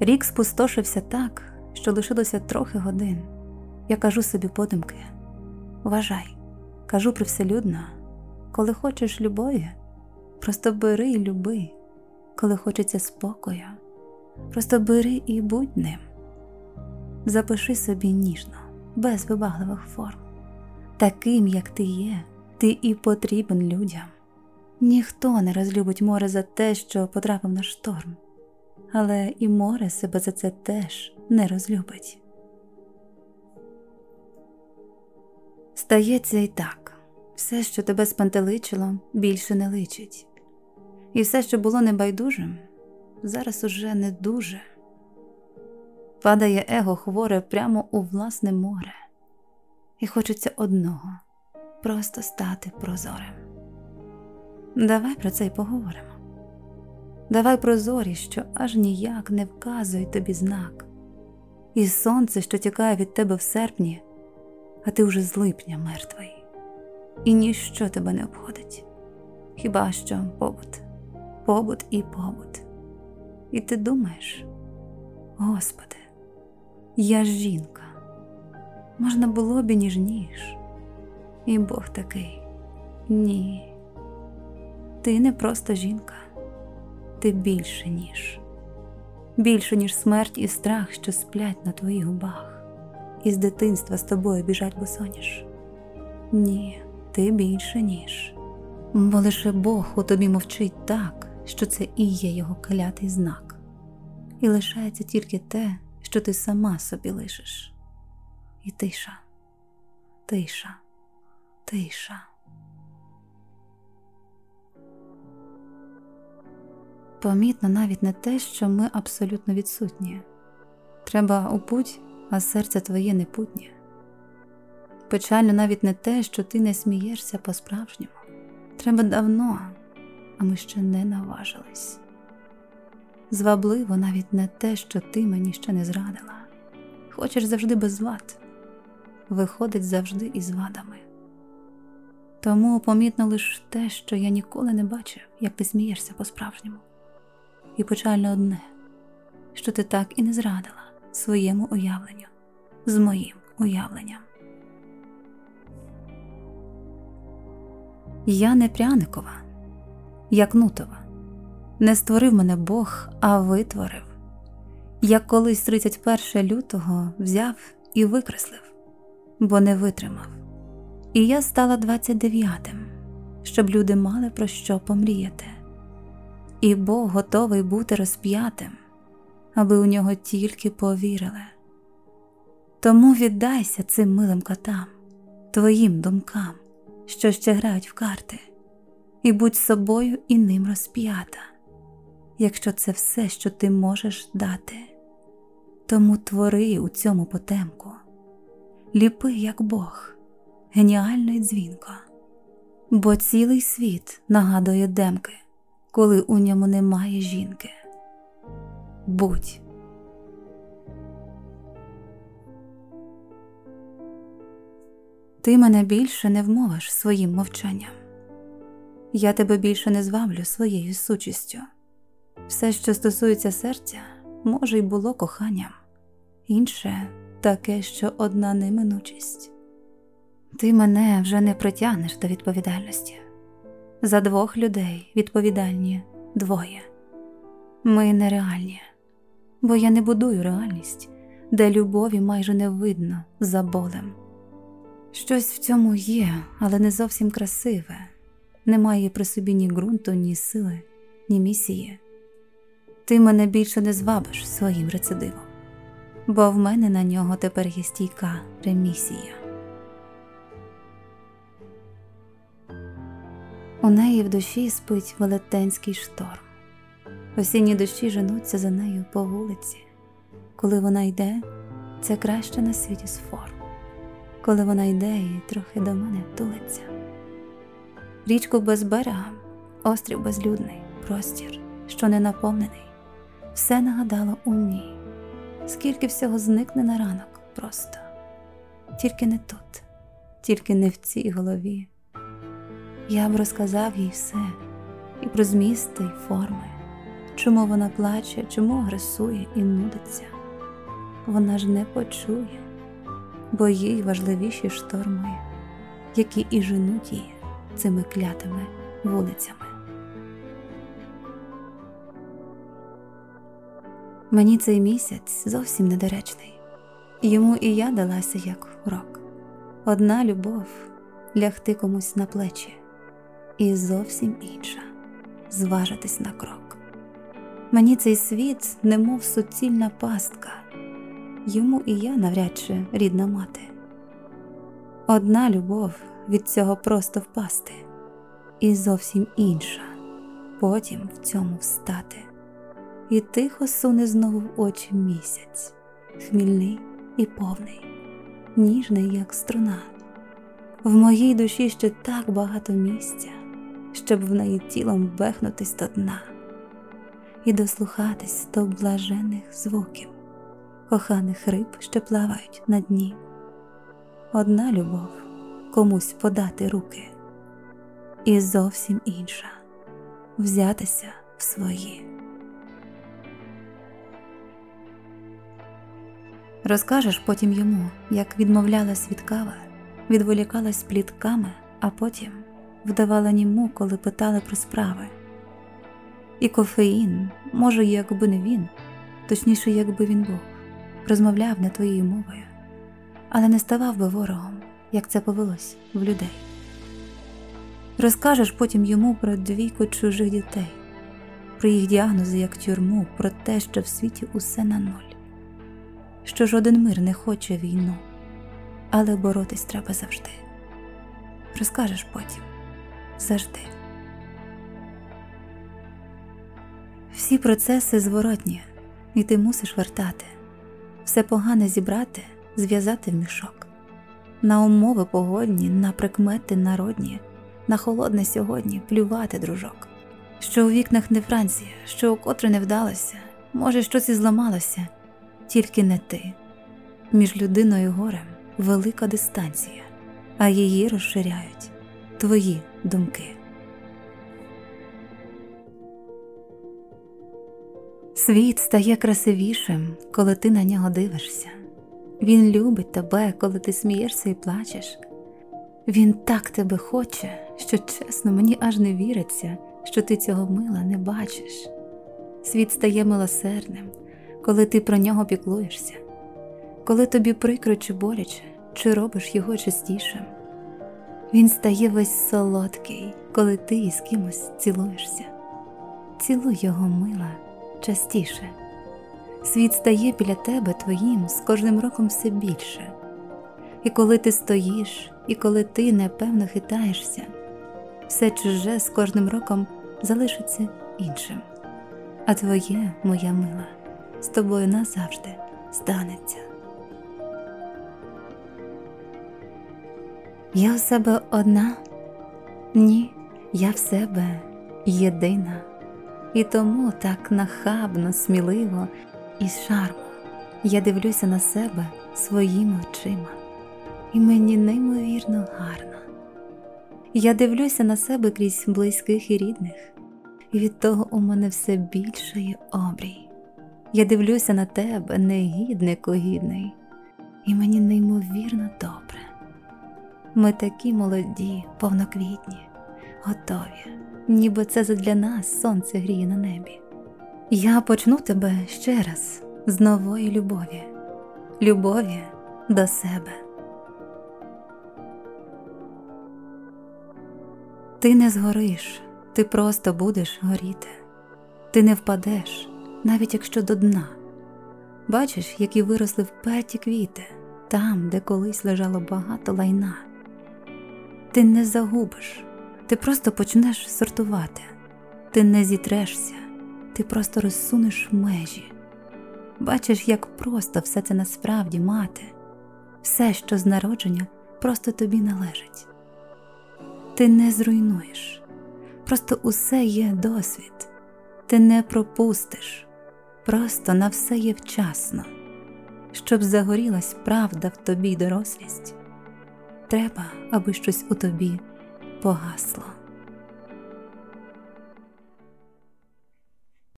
Рік спустошився так, що лишилося трохи годин. Я кажу собі подумки вважай, кажу привселюдно, коли хочеш любові, просто бери і люби, коли хочеться спокою, просто бери і будь ним. Запиши собі ніжно, без вибагливих форм. Таким, як ти є, ти і потрібен людям. Ніхто не розлюбить море за те, що потрапив на шторм, але і море себе за це теж не розлюбить. Стається і так, все, що тебе спантеличило, більше не личить, і все, що було небайдужим, зараз уже не дуже. Падає его хворе прямо у власне море, і хочеться одного просто стати прозорим. Давай про це й поговоримо. Давай прозорі, що аж ніяк не вказує тобі знак, і сонце, що тікає від тебе в серпні, а ти вже з липня мертвий, і ніщо тебе не обходить. Хіба що побут, побут і побут. І ти думаєш, Господи, я жінка, можна було б і ніжніш, і Бог такий ні. Ти не просто жінка, ти більше, ніж, більше, ніж смерть і страх, що сплять на твоїх губах, і з дитинства з тобою біжать босоніж. Ні, ти більше, ніж, бо лише Бог у тобі мовчить так, що це і є його клятий знак, і лишається тільки те, що ти сама собі лишиш. І тиша, тиша, тиша. Помітно навіть не те, що ми абсолютно відсутні. Треба у путь, а серце твоє не путнє. Печально навіть не те, що ти не смієшся по-справжньому. Треба давно, а ми ще не наважились. Звабливо навіть не те, що ти мені ще не зрадила. Хочеш завжди без вад, виходить завжди із вадами. Тому помітно лише те, що я ніколи не бачив, як ти смієшся по-справжньому і печально одне, що ти так і не зрадила своєму уявленню з моїм уявленням. Я не пряникова, я кнутова, не створив мене Бог, а витворив. Як колись 31 лютого взяв і викреслив, бо не витримав. І я стала 29-тим, щоб люди мали про що помріяти і Бог готовий бути розп'ятим, аби у нього тільки повірили. Тому віддайся цим милим котам, твоїм думкам, що ще грають в карти, і будь собою і ним розп'ята, якщо це все, що ти можеш дати. Тому твори у цьому потемку, ліпи, як Бог, геніально й дзвінко, бо цілий світ нагадує демки коли у ньому немає жінки. Будь. Ти мене більше не вмовиш своїм мовчанням. Я тебе більше не зваблю своєю сучістю. Все, що стосується серця, може й було коханням, інше таке, що одна неминучість. Ти мене вже не притягнеш до відповідальності. За двох людей відповідальні двоє. Ми нереальні, бо я не будую реальність, де любові майже не видно за болем. Щось в цьому є, але не зовсім красиве, немає при собі ні ґрунту, ні сили, ні місії. Ти мене більше не звабиш своїм рецидивом, бо в мене на нього тепер є стійка ремісія. У неї в душі спить велетенський шторм. Осінні дощі женуться за нею по вулиці. Коли вона йде, це краще на світі з форм. Коли вона йде і трохи до мене тулиться. Річку без берега, острів безлюдний, простір, що не наповнений, все нагадало у ній, скільки всього зникне на ранок просто, тільки не тут, тільки не в цій голові я б розказав їй все і про змісти й форми, чому вона плаче, чому агресує і нудиться. Вона ж не почує, бо їй важливіші шторми, які і женуть її цими клятими вулицями. Мені цей місяць зовсім недоречний, йому і я далася як урок. Одна любов лягти комусь на плечі, і зовсім інша зважитись на крок. Мені цей світ, немов суцільна пастка, йому і я навряд чи рідна мати. Одна любов від цього просто впасти, і зовсім інша потім в цьому встати і тихо суне знову в очі місяць, хмільний і повний, ніжний, як струна. В моїй душі ще так багато місця, щоб в неї тілом бехнутись до дна і дослухатись до блажених звуків, коханих риб, що плавають на дні. Одна любов комусь подати руки, і зовсім інша взятися в свої. Розкажеш потім йому, як відмовлялась від кави, відволікалась плітками, а потім вдавала німу, коли питали про справи. І кофеїн, може, якби не він, точніше, якби він був, розмовляв не твоєю мовою, але не ставав би ворогом, як це повелось в людей. Розкажеш потім йому про двійку чужих дітей, про їх діагнози як тюрму, про те, що в світі усе на ноль що жоден мир не хоче війну, але боротись треба завжди. Розкажеш потім завжди. Всі процеси зворотні, і ти мусиш вертати, все погане зібрати, зв'язати в мішок, на умови погодні, на прикмети народні, на холодне сьогодні плювати, дружок, що у вікнах не Франція, що у котре не вдалося, може, щось і зламалося. Тільки не ти. Між людиною і горем велика дистанція, а її розширяють твої думки. Світ стає красивішим, коли ти на нього дивишся. Він любить тебе, коли ти смієшся і плачеш. Він так тебе хоче, що чесно, мені аж не віриться, що ти цього мила не бачиш. Світ стає милосердним, коли ти про нього піклуєшся, коли тобі прикро чи боляче, чи робиш його частішим. Він стає весь солодкий, коли ти із кимось цілуєшся. Цілуй його мила частіше. Світ стає біля тебе твоїм з кожним роком все більше. І коли ти стоїш, і коли ти непевно хитаєшся, все чуже з кожним роком залишиться іншим. А твоє, моя мила, з тобою назавжди станеться. Я у себе одна, ні, я в себе єдина, і тому так нахабно, сміливо і з шармом я дивлюся на себе своїми очима, і мені неймовірно гарно. Я дивлюся на себе крізь близьких і рідних, і від того у мене все більше є обрій. Я дивлюся на тебе, негіднику гідний, і мені неймовірно добре. Ми такі молоді, повноквітні, готові, ніби це задля нас сонце гріє на небі. Я почну тебе ще раз з нової любові, любові до себе. Ти не згориш, ти просто будеш горіти, ти не впадеш навіть якщо до дна. Бачиш, які виросли вперті квіти там, де колись лежало багато лайна. Ти не загубиш, ти просто почнеш сортувати, ти не зітрешся, ти просто розсунеш межі. Бачиш, як просто все це насправді мати, все, що з народження, просто тобі належить. Ти не зруйнуєш, просто усе є досвід, ти не пропустиш. Просто на все є вчасно, щоб загорілась правда в тобі дорослість, треба, аби щось у тобі погасло.